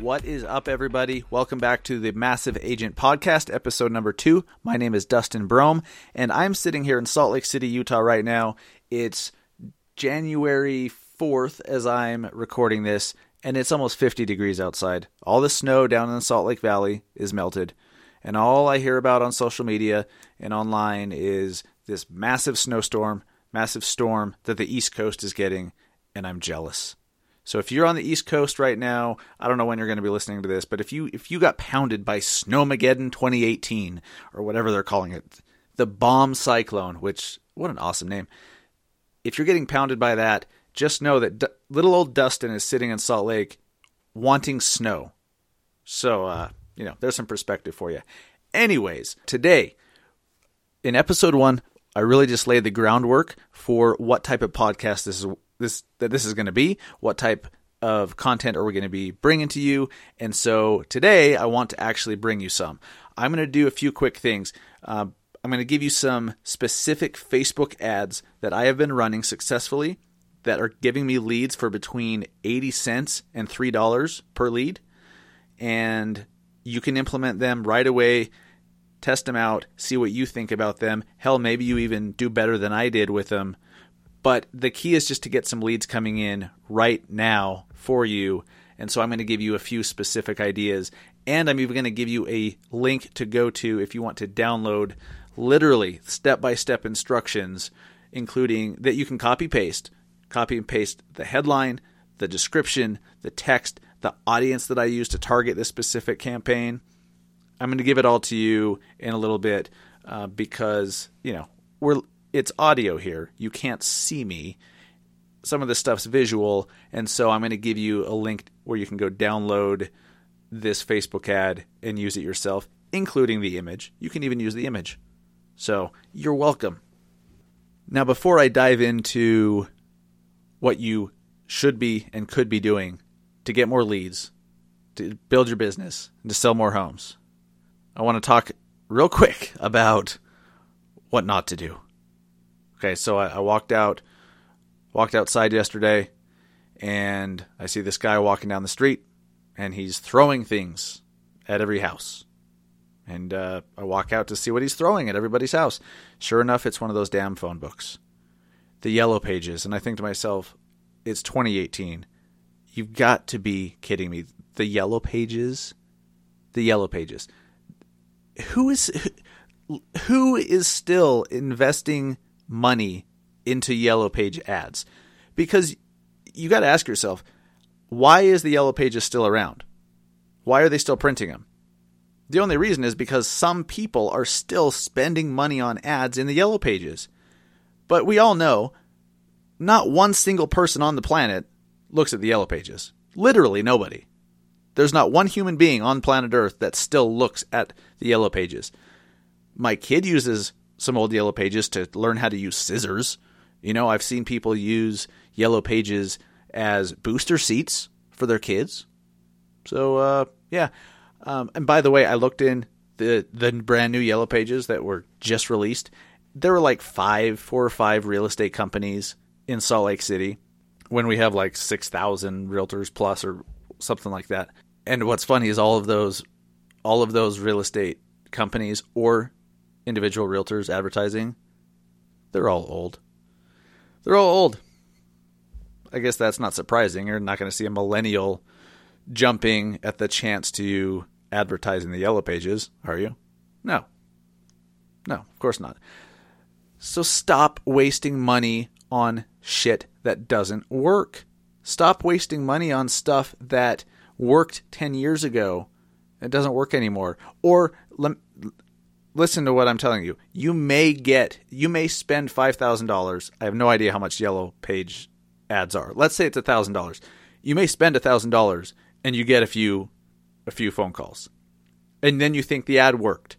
What is up, everybody? Welcome back to the Massive Agent Podcast, episode number two. My name is Dustin Brohm, and I'm sitting here in Salt Lake City, Utah, right now. It's January 4th as I'm recording this, and it's almost 50 degrees outside. All the snow down in the Salt Lake Valley is melted, and all I hear about on social media and online is this massive snowstorm, massive storm that the East Coast is getting, and I'm jealous. So if you're on the East Coast right now, I don't know when you're going to be listening to this, but if you if you got pounded by Snowmageddon 2018 or whatever they're calling it, the bomb cyclone, which what an awesome name. If you're getting pounded by that, just know that D- little old Dustin is sitting in Salt Lake wanting snow. So uh, you know, there's some perspective for you. Anyways, today in episode 1, I really just laid the groundwork for what type of podcast this is this that this is going to be, what type of content are we going to be bringing to you, and so today I want to actually bring you some. I'm going to do a few quick things. Uh, I'm going to give you some specific Facebook ads that I have been running successfully that are giving me leads for between 80 cents and $3 per lead. And you can implement them right away, test them out, see what you think about them. Hell, maybe you even do better than I did with them but the key is just to get some leads coming in right now for you. And so I'm going to give you a few specific ideas. And I'm even going to give you a link to go to if you want to download literally step by step instructions, including that you can copy paste. Copy and paste the headline, the description, the text, the audience that I use to target this specific campaign. I'm going to give it all to you in a little bit uh, because, you know, we're it's audio here. You can't see me. Some of this stuff's visual, and so I'm going to give you a link where you can go download this Facebook ad and use it yourself, including the image. You can even use the image. So you're welcome. Now, before I dive into what you should be and could be doing to get more leads, to build your business, and to sell more homes, I want to talk real quick about what not to do. Okay, so I, I walked out, walked outside yesterday, and I see this guy walking down the street, and he's throwing things at every house. And uh, I walk out to see what he's throwing at everybody's house. Sure enough, it's one of those damn phone books, the yellow pages. And I think to myself, it's 2018. You've got to be kidding me. The yellow pages, the yellow pages. Who is who is still investing money into Yellow Page ads because you got to ask yourself why is the Yellow Pages still around? Why are they still printing them? The only reason is because some people are still spending money on ads in the Yellow Pages. But we all know not one single person on the planet looks at the Yellow Pages. Literally nobody. There's not one human being on planet Earth that still looks at the Yellow Pages. My kid uses some old yellow pages to learn how to use scissors. You know, I've seen people use yellow pages as booster seats for their kids. So uh, yeah. Um, and by the way, I looked in the the brand new yellow pages that were just released. There were like five, four or five real estate companies in Salt Lake City when we have like six thousand realtors plus or something like that. And what's funny is all of those all of those real estate companies or individual realtors advertising, they're all old. They're all old. I guess that's not surprising. You're not going to see a millennial jumping at the chance to advertise in the yellow pages, are you? No. No, of course not. So stop wasting money on shit that doesn't work. Stop wasting money on stuff that worked 10 years ago. It doesn't work anymore. Or listen to what I'm telling you. You may get, you may spend five thousand dollars. I have no idea how much yellow page ads are. Let's say it's a thousand dollars. You may spend a thousand dollars and you get a few, a few phone calls. and then you think the ad worked.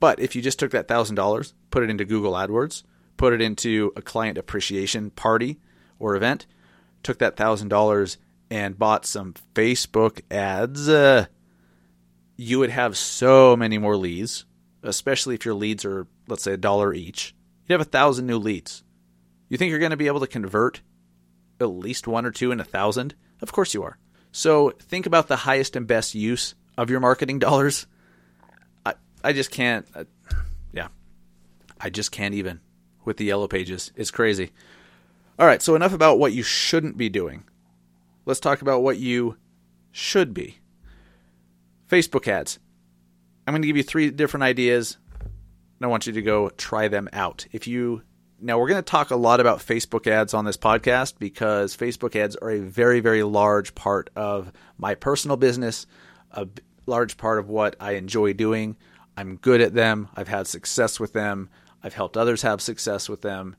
But if you just took that thousand dollars, put it into Google AdWords, put it into a client appreciation party or event, took that thousand dollars and bought some Facebook ads, uh, you would have so many more leads, especially if your leads are, let's say, a dollar each. You'd have a thousand new leads. You think you're going to be able to convert at least one or two in a thousand? Of course you are. So think about the highest and best use of your marketing dollars. I, I just can't, yeah, I just can't even with the yellow pages. It's crazy. All right, so enough about what you shouldn't be doing. Let's talk about what you should be. Facebook ads. I'm going to give you three different ideas. And I want you to go try them out. If you now we're going to talk a lot about Facebook ads on this podcast because Facebook ads are a very very large part of my personal business, a large part of what I enjoy doing. I'm good at them. I've had success with them. I've helped others have success with them.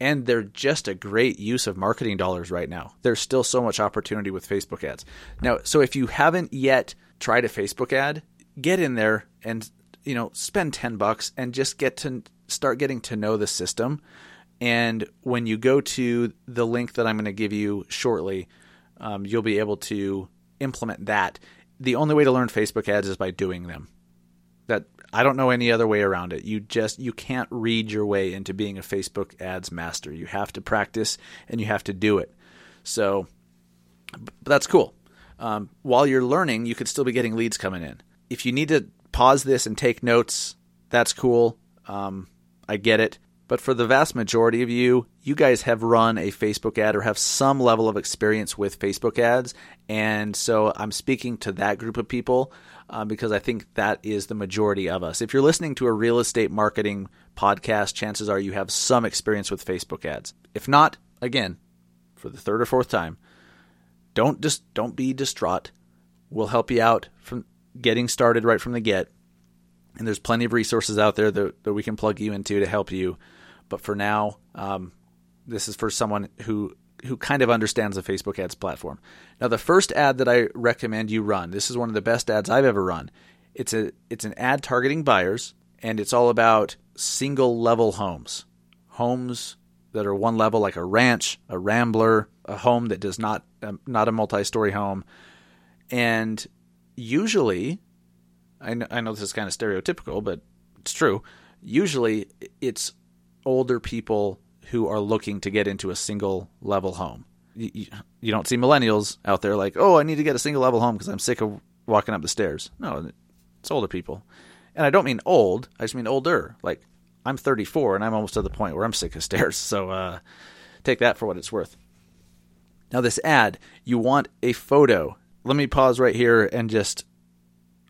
And they're just a great use of marketing dollars right now. There's still so much opportunity with Facebook ads. Now, so if you haven't yet tried a Facebook ad, get in there and you know spend 10 bucks and just get to start getting to know the system. And when you go to the link that i'm going to give you shortly um, you'll be able to implement that. The only way to learn facebook ads is by doing them. That i don't know any other way around it. You just you can't read your way into being a facebook ads master. You have to practice and you have to do it. So but that's cool. Um, while you're learning, you could still be getting leads coming in. If you need to pause this and take notes, that's cool. Um, I get it. But for the vast majority of you, you guys have run a Facebook ad or have some level of experience with Facebook ads. And so I'm speaking to that group of people um, because I think that is the majority of us. If you're listening to a real estate marketing podcast, chances are you have some experience with Facebook ads. If not, again, for the third or fourth time, don't just don't be distraught. We'll help you out from getting started right from the get. And there's plenty of resources out there that, that we can plug you into to help you. But for now, um, this is for someone who who kind of understands the Facebook ads platform. Now, the first ad that I recommend you run, this is one of the best ads I've ever run. It's a it's an ad targeting buyers, and it's all about single level homes, homes that are one level, like a ranch, a rambler, a home that does not um, not a multi-story home, and usually, I know, I know this is kind of stereotypical, but it's true. Usually, it's older people who are looking to get into a single level home. You, you, you don't see millennials out there like, oh, I need to get a single level home because I'm sick of walking up the stairs. No, it's older people, and I don't mean old. I just mean older. Like I'm 34 and I'm almost to the point where I'm sick of stairs. So uh, take that for what it's worth. Now, this ad, you want a photo. Let me pause right here and just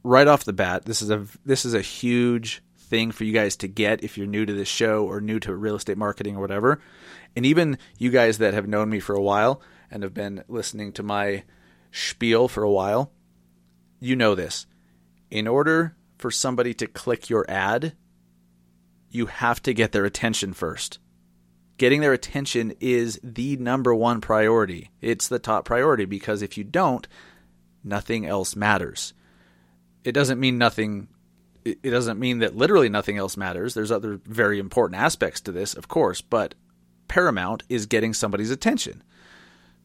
right off the bat, this is a this is a huge thing for you guys to get if you're new to this show or new to real estate marketing or whatever. And even you guys that have known me for a while and have been listening to my spiel for a while, you know this. In order for somebody to click your ad, you have to get their attention first. Getting their attention is the number one priority. It's the top priority because if you don't, nothing else matters. It doesn't mean nothing it doesn't mean that literally nothing else matters. There's other very important aspects to this, of course, but paramount is getting somebody's attention.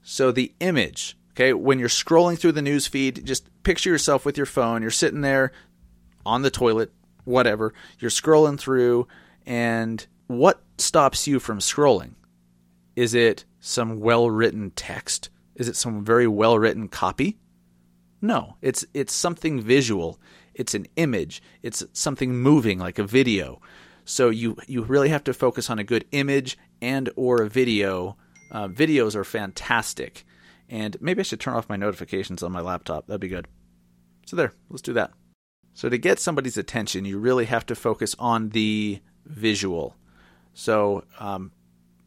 So the image, okay, when you're scrolling through the news feed, just picture yourself with your phone. You're sitting there on the toilet, whatever. You're scrolling through, and what stops you from scrolling? Is it some well written text? Is it some very well written copy? No, it's it's something visual. It's an image. It's something moving like a video. So you you really have to focus on a good image and or a video. Uh, videos are fantastic, and maybe I should turn off my notifications on my laptop. That'd be good. So there, let's do that. So to get somebody's attention, you really have to focus on the visual. So um,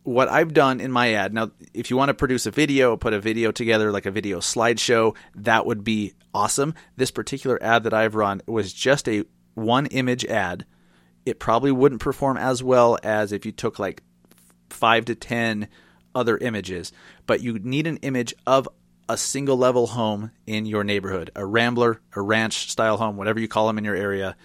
what I've done in my ad now, if you want to produce a video, put a video together like a video slideshow, that would be awesome. This particular ad that I've run was just a one image ad. It probably wouldn't perform as well as if you took like five to ten other images, but you need an image of a single level home in your neighborhood, a rambler, a ranch style home, whatever you call them in your area.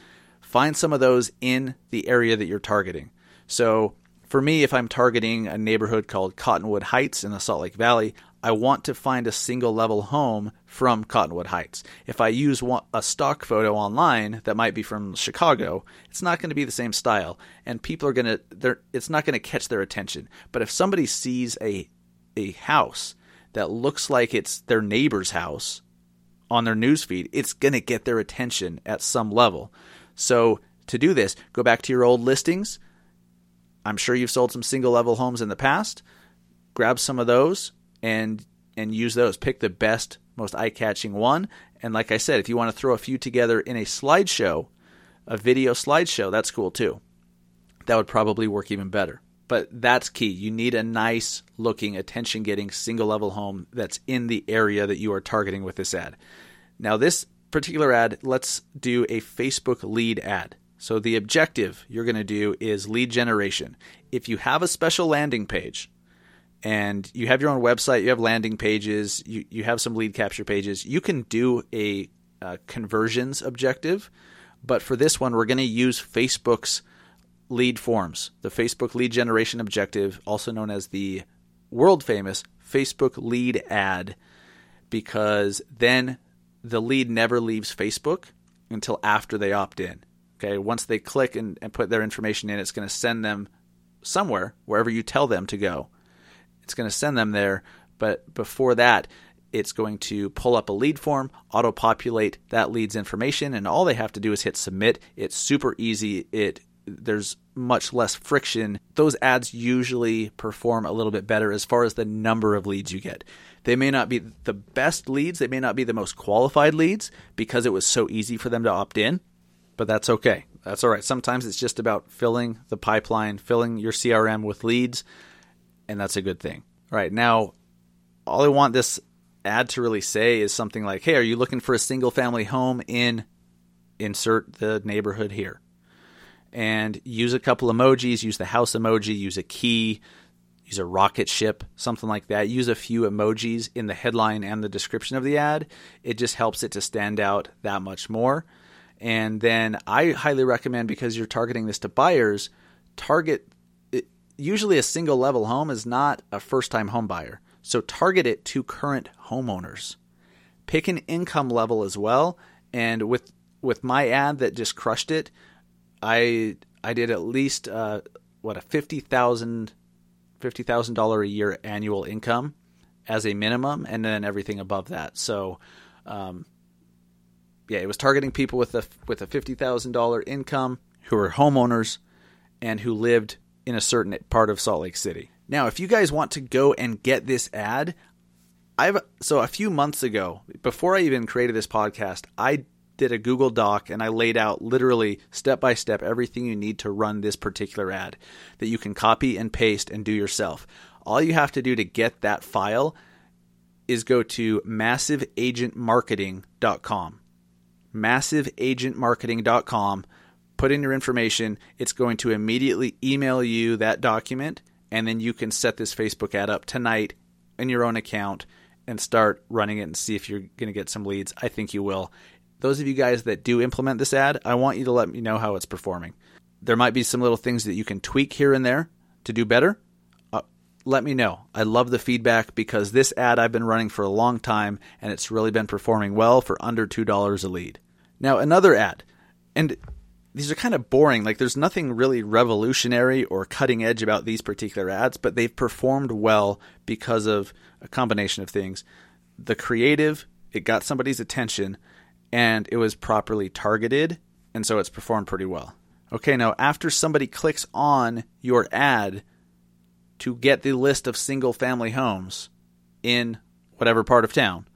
Find some of those in the area that you're targeting. So, for me, if I'm targeting a neighborhood called Cottonwood Heights in the Salt Lake Valley, I want to find a single level home from Cottonwood Heights. If I use a stock photo online that might be from Chicago, it's not going to be the same style, and people are going to it's not going to catch their attention. But if somebody sees a a house that looks like it's their neighbor's house on their newsfeed, it's going to get their attention at some level. So to do this, go back to your old listings. I'm sure you've sold some single level homes in the past. Grab some of those and and use those. Pick the best, most eye-catching one. And like I said, if you want to throw a few together in a slideshow, a video slideshow, that's cool too. That would probably work even better. But that's key. You need a nice looking, attention getting single level home that's in the area that you are targeting with this ad. Now, this particular ad, let's do a Facebook lead ad. So, the objective you're going to do is lead generation. If you have a special landing page, and you have your own website, you have landing pages, you, you have some lead capture pages, you can do a, a conversions objective. But for this one, we're going to use Facebook's lead forms, the Facebook lead generation objective, also known as the world famous Facebook lead ad, because then the lead never leaves Facebook until after they opt in. Okay, once they click and, and put their information in, it's going to send them somewhere, wherever you tell them to go it's going to send them there. But before that, it's going to pull up a lead form, auto populate that lead's information, and all they have to do is hit submit. It's super easy. It there's much less friction. Those ads usually perform a little bit better as far as the number of leads you get. They may not be the best leads, they may not be the most qualified leads because it was so easy for them to opt in, but that's okay. That's all right. Sometimes it's just about filling the pipeline, filling your CRM with leads and that's a good thing. All right, now all I want this ad to really say is something like, "Hey, are you looking for a single family home in insert the neighborhood here?" And use a couple emojis, use the house emoji, use a key, use a rocket ship, something like that. Use a few emojis in the headline and the description of the ad. It just helps it to stand out that much more. And then I highly recommend because you're targeting this to buyers, target usually a single level home is not a first time home buyer. So target it to current homeowners. Pick an income level as well. And with with my ad that just crushed it, I I did at least uh, what a fifty thousand fifty thousand dollar a year annual income as a minimum, and then everything above that. So, um, yeah, it was targeting people with a with a fifty thousand dollar income who are homeowners and who lived in a certain part of Salt Lake City. Now, if you guys want to go and get this ad, I've so a few months ago, before I even created this podcast, I did a Google Doc and I laid out literally step by step everything you need to run this particular ad that you can copy and paste and do yourself. All you have to do to get that file is go to massiveagentmarketing.com. Massiveagentmarketing.com put in your information, it's going to immediately email you that document, and then you can set this Facebook ad up tonight in your own account and start running it and see if you're going to get some leads. I think you will. Those of you guys that do implement this ad, I want you to let me know how it's performing. There might be some little things that you can tweak here and there to do better. Let me know. I love the feedback because this ad I've been running for a long time and it's really been performing well for under $2 a lead. Now, another ad. And these are kind of boring. Like there's nothing really revolutionary or cutting edge about these particular ads, but they've performed well because of a combination of things. The creative, it got somebody's attention, and it was properly targeted, and so it's performed pretty well. Okay, now after somebody clicks on your ad to get the list of single family homes in whatever part of town,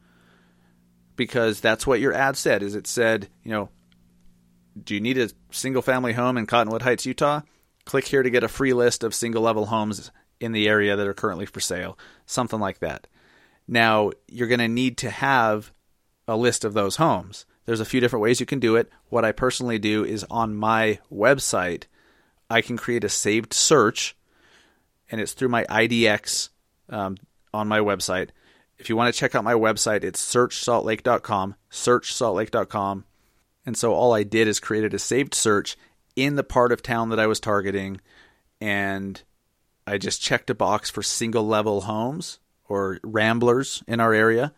because that's what your ad said, is it said, you know, do you need a single family home in Cottonwood Heights, Utah? Click here to get a free list of single level homes in the area that are currently for sale, something like that. Now, you're going to need to have a list of those homes. There's a few different ways you can do it. What I personally do is on my website, I can create a saved search, and it's through my IDX um, on my website. if you want to check out my website, it's searchsaltlake.com, searchsaltlake.com. And so all I did is created a saved search in the part of town that I was targeting and I just checked a box for single level homes or ramblers in our area.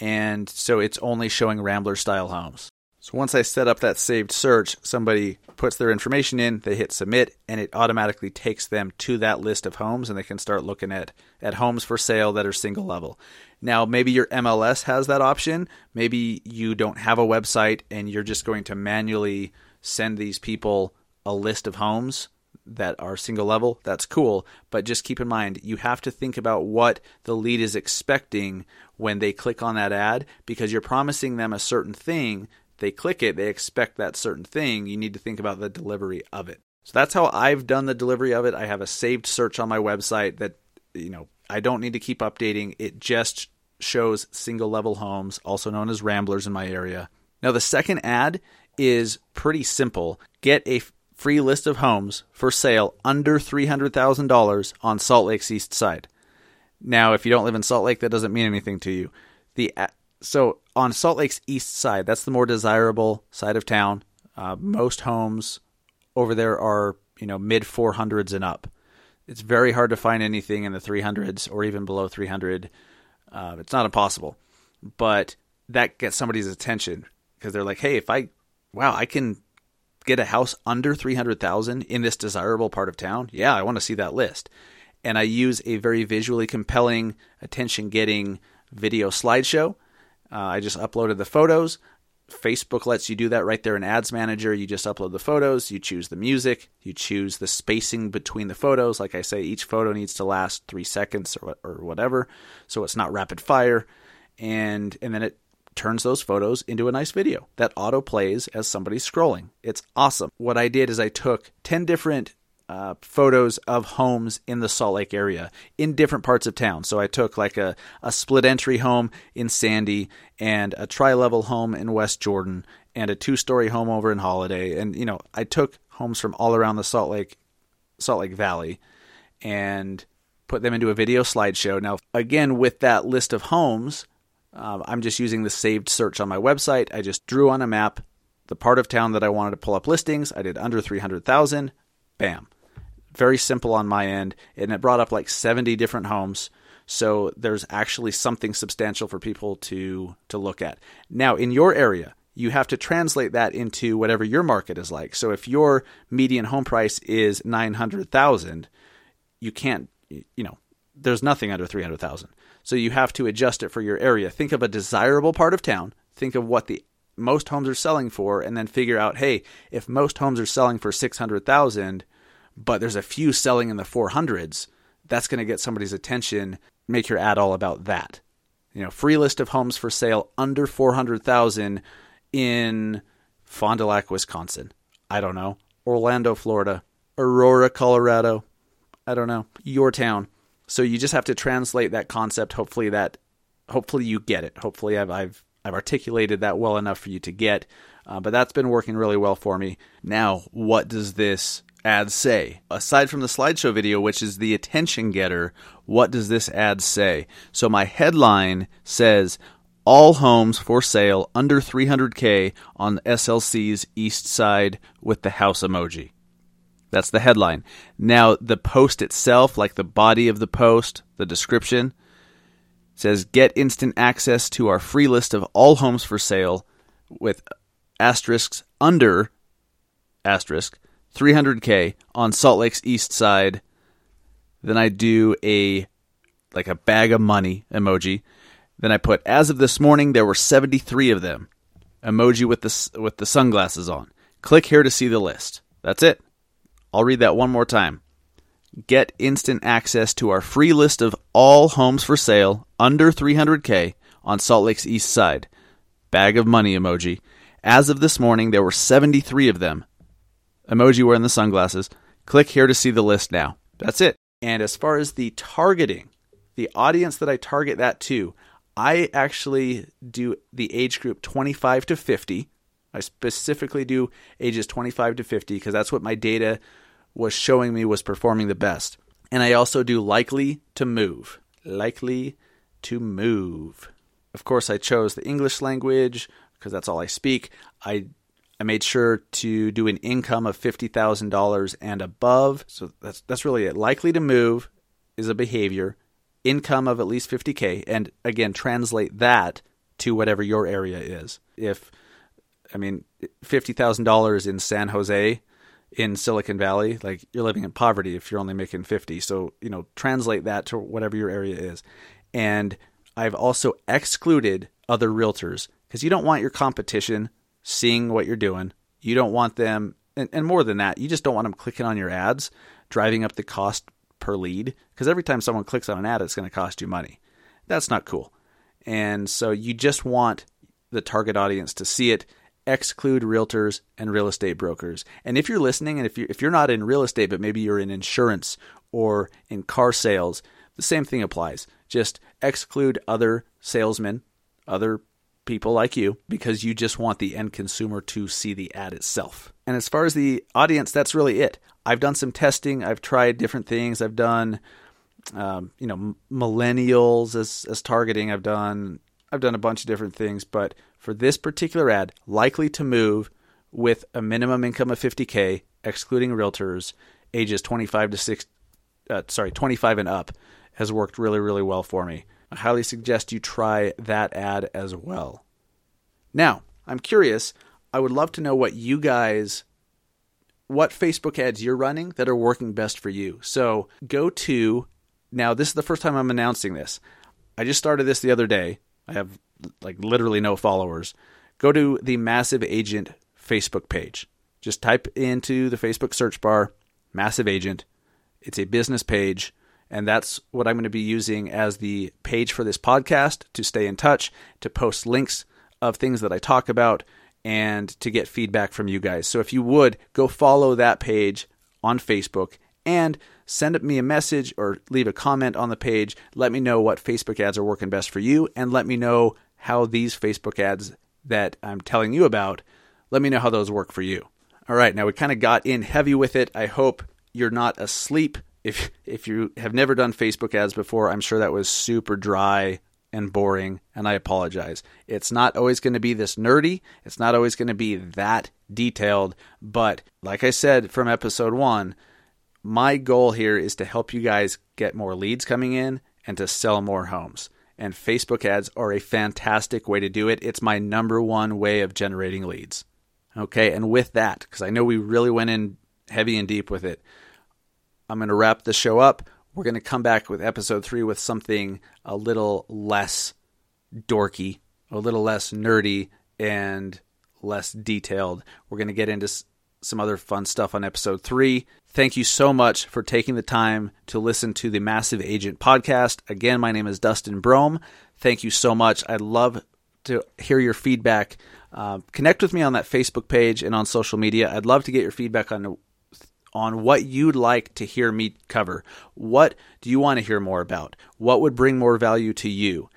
And so it's only showing rambler style homes. So once I set up that saved search, somebody puts their information in, they hit submit, and it automatically takes them to that list of homes and they can start looking at, at homes for sale that are single level. Now, maybe your MLS has that option. Maybe you don't have a website and you're just going to manually send these people a list of homes that are single level, that's cool. But just keep in mind, you have to think about what the lead is expecting when they click on that ad because you're promising them a certain thing. They click it, they expect that certain thing. You need to think about the delivery of it. So that's how I've done the delivery of it. I have a saved search on my website that, you know, I don't need to keep updating. It just shows single level homes, also known as ramblers in my area. Now, the second ad is pretty simple. Get a free list of homes for sale under $300,000 on Salt Lake's east side. Now, if you don't live in Salt Lake, that doesn't mean anything to you. The so on Salt Lake's east side, that's the more desirable side of town. Uh, most homes over there are you know mid 400s and up. It's very hard to find anything in the 300s or even below 300. Uh, it's not impossible, but that gets somebody's attention because they're like, hey, if I wow, I can get a house under 300,000 in this desirable part of town, yeah, I want to see that list. And I use a very visually compelling, attention getting video slideshow. Uh, I just uploaded the photos. Facebook lets you do that right there in Ads Manager. You just upload the photos, you choose the music, you choose the spacing between the photos. Like I say, each photo needs to last three seconds or, or whatever, so it's not rapid fire. And and then it turns those photos into a nice video that auto plays as somebody's scrolling. It's awesome. What I did is I took 10 different uh, photos of homes in the Salt Lake area in different parts of town. So I took like a, a split entry home in Sandy and a tri level home in West Jordan and a two story home over in Holladay. And, you know, I took homes from all around the Salt Lake, Salt Lake Valley and put them into a video slideshow. Now, again, with that list of homes, um, I'm just using the saved search on my website. I just drew on a map the part of town that I wanted to pull up listings. I did under 300,000. Bam. Very simple on my end. And it brought up like 70 different homes. So there's actually something substantial for people to, to look at. Now, in your area, you have to translate that into whatever your market is like. So if your median home price is 900,000, you can't, you know, there's nothing under 300,000. So you have to adjust it for your area. Think of a desirable part of town. Think of what the most homes are selling for and then figure out, hey, if most homes are selling for 600,000, but there's a few selling in the 400s, that's going to get somebody's attention. Make your ad all about that. You know, free list of homes for sale under 400,000 in Fond du Lac, Wisconsin. I don't know. Orlando, Florida. Aurora, Colorado. I don't know. Your town. So you just have to translate that concept. Hopefully that, hopefully you get it. Hopefully I've I've, I've articulated that well enough for you to get. Uh, but that's been working really well for me. Now, what does this ad say? Aside from the slideshow video, which is the attention getter, what does this ad say? So my headline says all homes for sale under 300k on SLC's east side with the house emoji. That's the headline. Now, the post itself, like the body of the post, the description, says get instant access to our free list of all homes for sale with asterisks under asterisk 300k on Salt Lake's east side. Then I do a like a bag of money emoji. Then I put as of this morning there were 73 of them. Emoji with the with the sunglasses on. Click here to see the list. That's it. I'll read that one more time. Get instant access to our free list of all homes for sale under 300K on Salt Lake's east side. Bag of money emoji. As of this morning, there were 73 of them. Emoji wearing the sunglasses. Click here to see the list now. That's it. And as far as the targeting, the audience that I target that to, I actually do the age group 25 to 50. I specifically do ages 25 to 50 because that's what my data was showing me was performing the best. And I also do likely to move. Likely to move. Of course, I chose the English language because that's all I speak. I I made sure to do an income of fifty thousand dollars and above. So that's that's really it. Likely to move is a behavior. Income of at least fifty k, and again, translate that to whatever your area is. If I mean fifty thousand dollars in San Jose, in Silicon Valley, like you're living in poverty if you're only making 50. So, you know, translate that to whatever your area is. And I've also excluded other realtors because you don't want your competition seeing what you're doing. You don't want them, and, and more than that, you just don't want them clicking on your ads, driving up the cost per lead. Because every time someone clicks on an ad, it's going to cost you money. That's not cool. And so you just want the target audience to see it exclude realtors and real estate brokers. And if you're listening and if you if you're not in real estate but maybe you're in insurance or in car sales, the same thing applies. Just exclude other salesmen, other people like you because you just want the end consumer to see the ad itself. And as far as the audience, that's really it. I've done some testing. I've tried different things. I've done, um, you know, millennials as as targeting. I've done I've done a bunch of different things, but for this particular ad, likely to move with a minimum income of 50k, excluding realtors, ages 25 to 6, uh, sorry, 25 and up, has worked really, really well for me. I highly suggest you try that ad as well. Now, I'm curious. I would love to know what you guys, what Facebook ads you're running that are working best for you. So go to, now, this is the first time I'm announcing this. I just started this the other day. I have like literally no followers. Go to the Massive Agent Facebook page. Just type into the Facebook search bar Massive Agent. It's a business page, and that's what I'm going to be using as the page for this podcast to stay in touch, to post links of things that I talk about, and to get feedback from you guys. So if you would, go follow that page on Facebook and send me a message or leave a comment on the page. Let me know what Facebook ads are working best for you, and let me know how these Facebook ads that I'm telling you about, let me know how those work for you. All right, now we kind of got in heavy with it. I hope you're not asleep. If if you have never done Facebook ads before, I'm sure that was super dry and boring, and I apologize. It's not always going to be this nerdy. It's not always going to be that detailed, but like I said from episode 1, my goal here is to help you guys get more leads coming in and to sell more homes. And Facebook ads are a fantastic way to do it. It's my number one way of generating leads. Okay, and with that, because I know we really went in heavy and deep with it, I'm going to wrap the show up. We're going to come back with episode three with something a little less dorky, a little less nerdy, and less detailed. We're going to get into some other fun stuff on episode three. Thank you so much for taking the time to listen to the Massive Agent podcast. Again, my name is Dustin Brohm. Thank you so much. I'd love to hear your feedback. Uh, connect with me on that Facebook page and on social media. I'd love to get your feedback on on what you'd like to hear me cover. What do you want to hear more about? What would bring more value to you?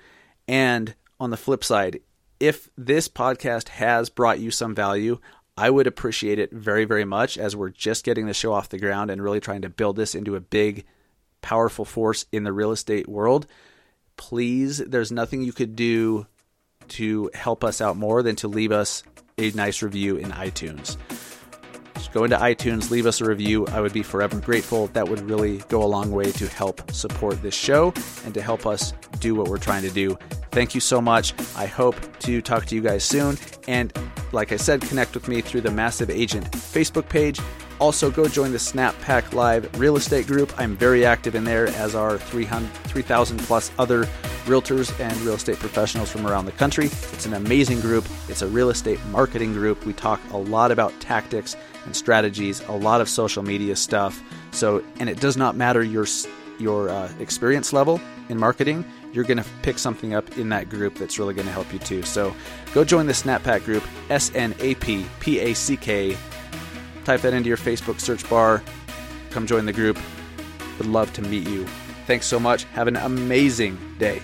And on the flip side, if this podcast has brought you some value, I would appreciate it very, very much as we're just getting the show off the ground and really trying to build this into a big, powerful force in the real estate world. Please, there's nothing you could do to help us out more than to leave us a nice review in iTunes. Go into iTunes, leave us a review. I would be forever grateful. That would really go a long way to help support this show and to help us do what we're trying to do. Thank you so much. I hope to talk to you guys soon. And like I said, connect with me through the Massive Agent Facebook page. Also, go join the Snap Pack Live real estate group. I'm very active in there, as are 3,000 plus other realtors and real estate professionals from around the country. It's an amazing group. It's a real estate marketing group. We talk a lot about tactics and strategies, a lot of social media stuff. So, and it does not matter your your uh, experience level in marketing you're going to pick something up in that group that's really going to help you too. So go join the SnapPack group, S N A P P A C K. Type that into your Facebook search bar. Come join the group. Would love to meet you. Thanks so much. Have an amazing day.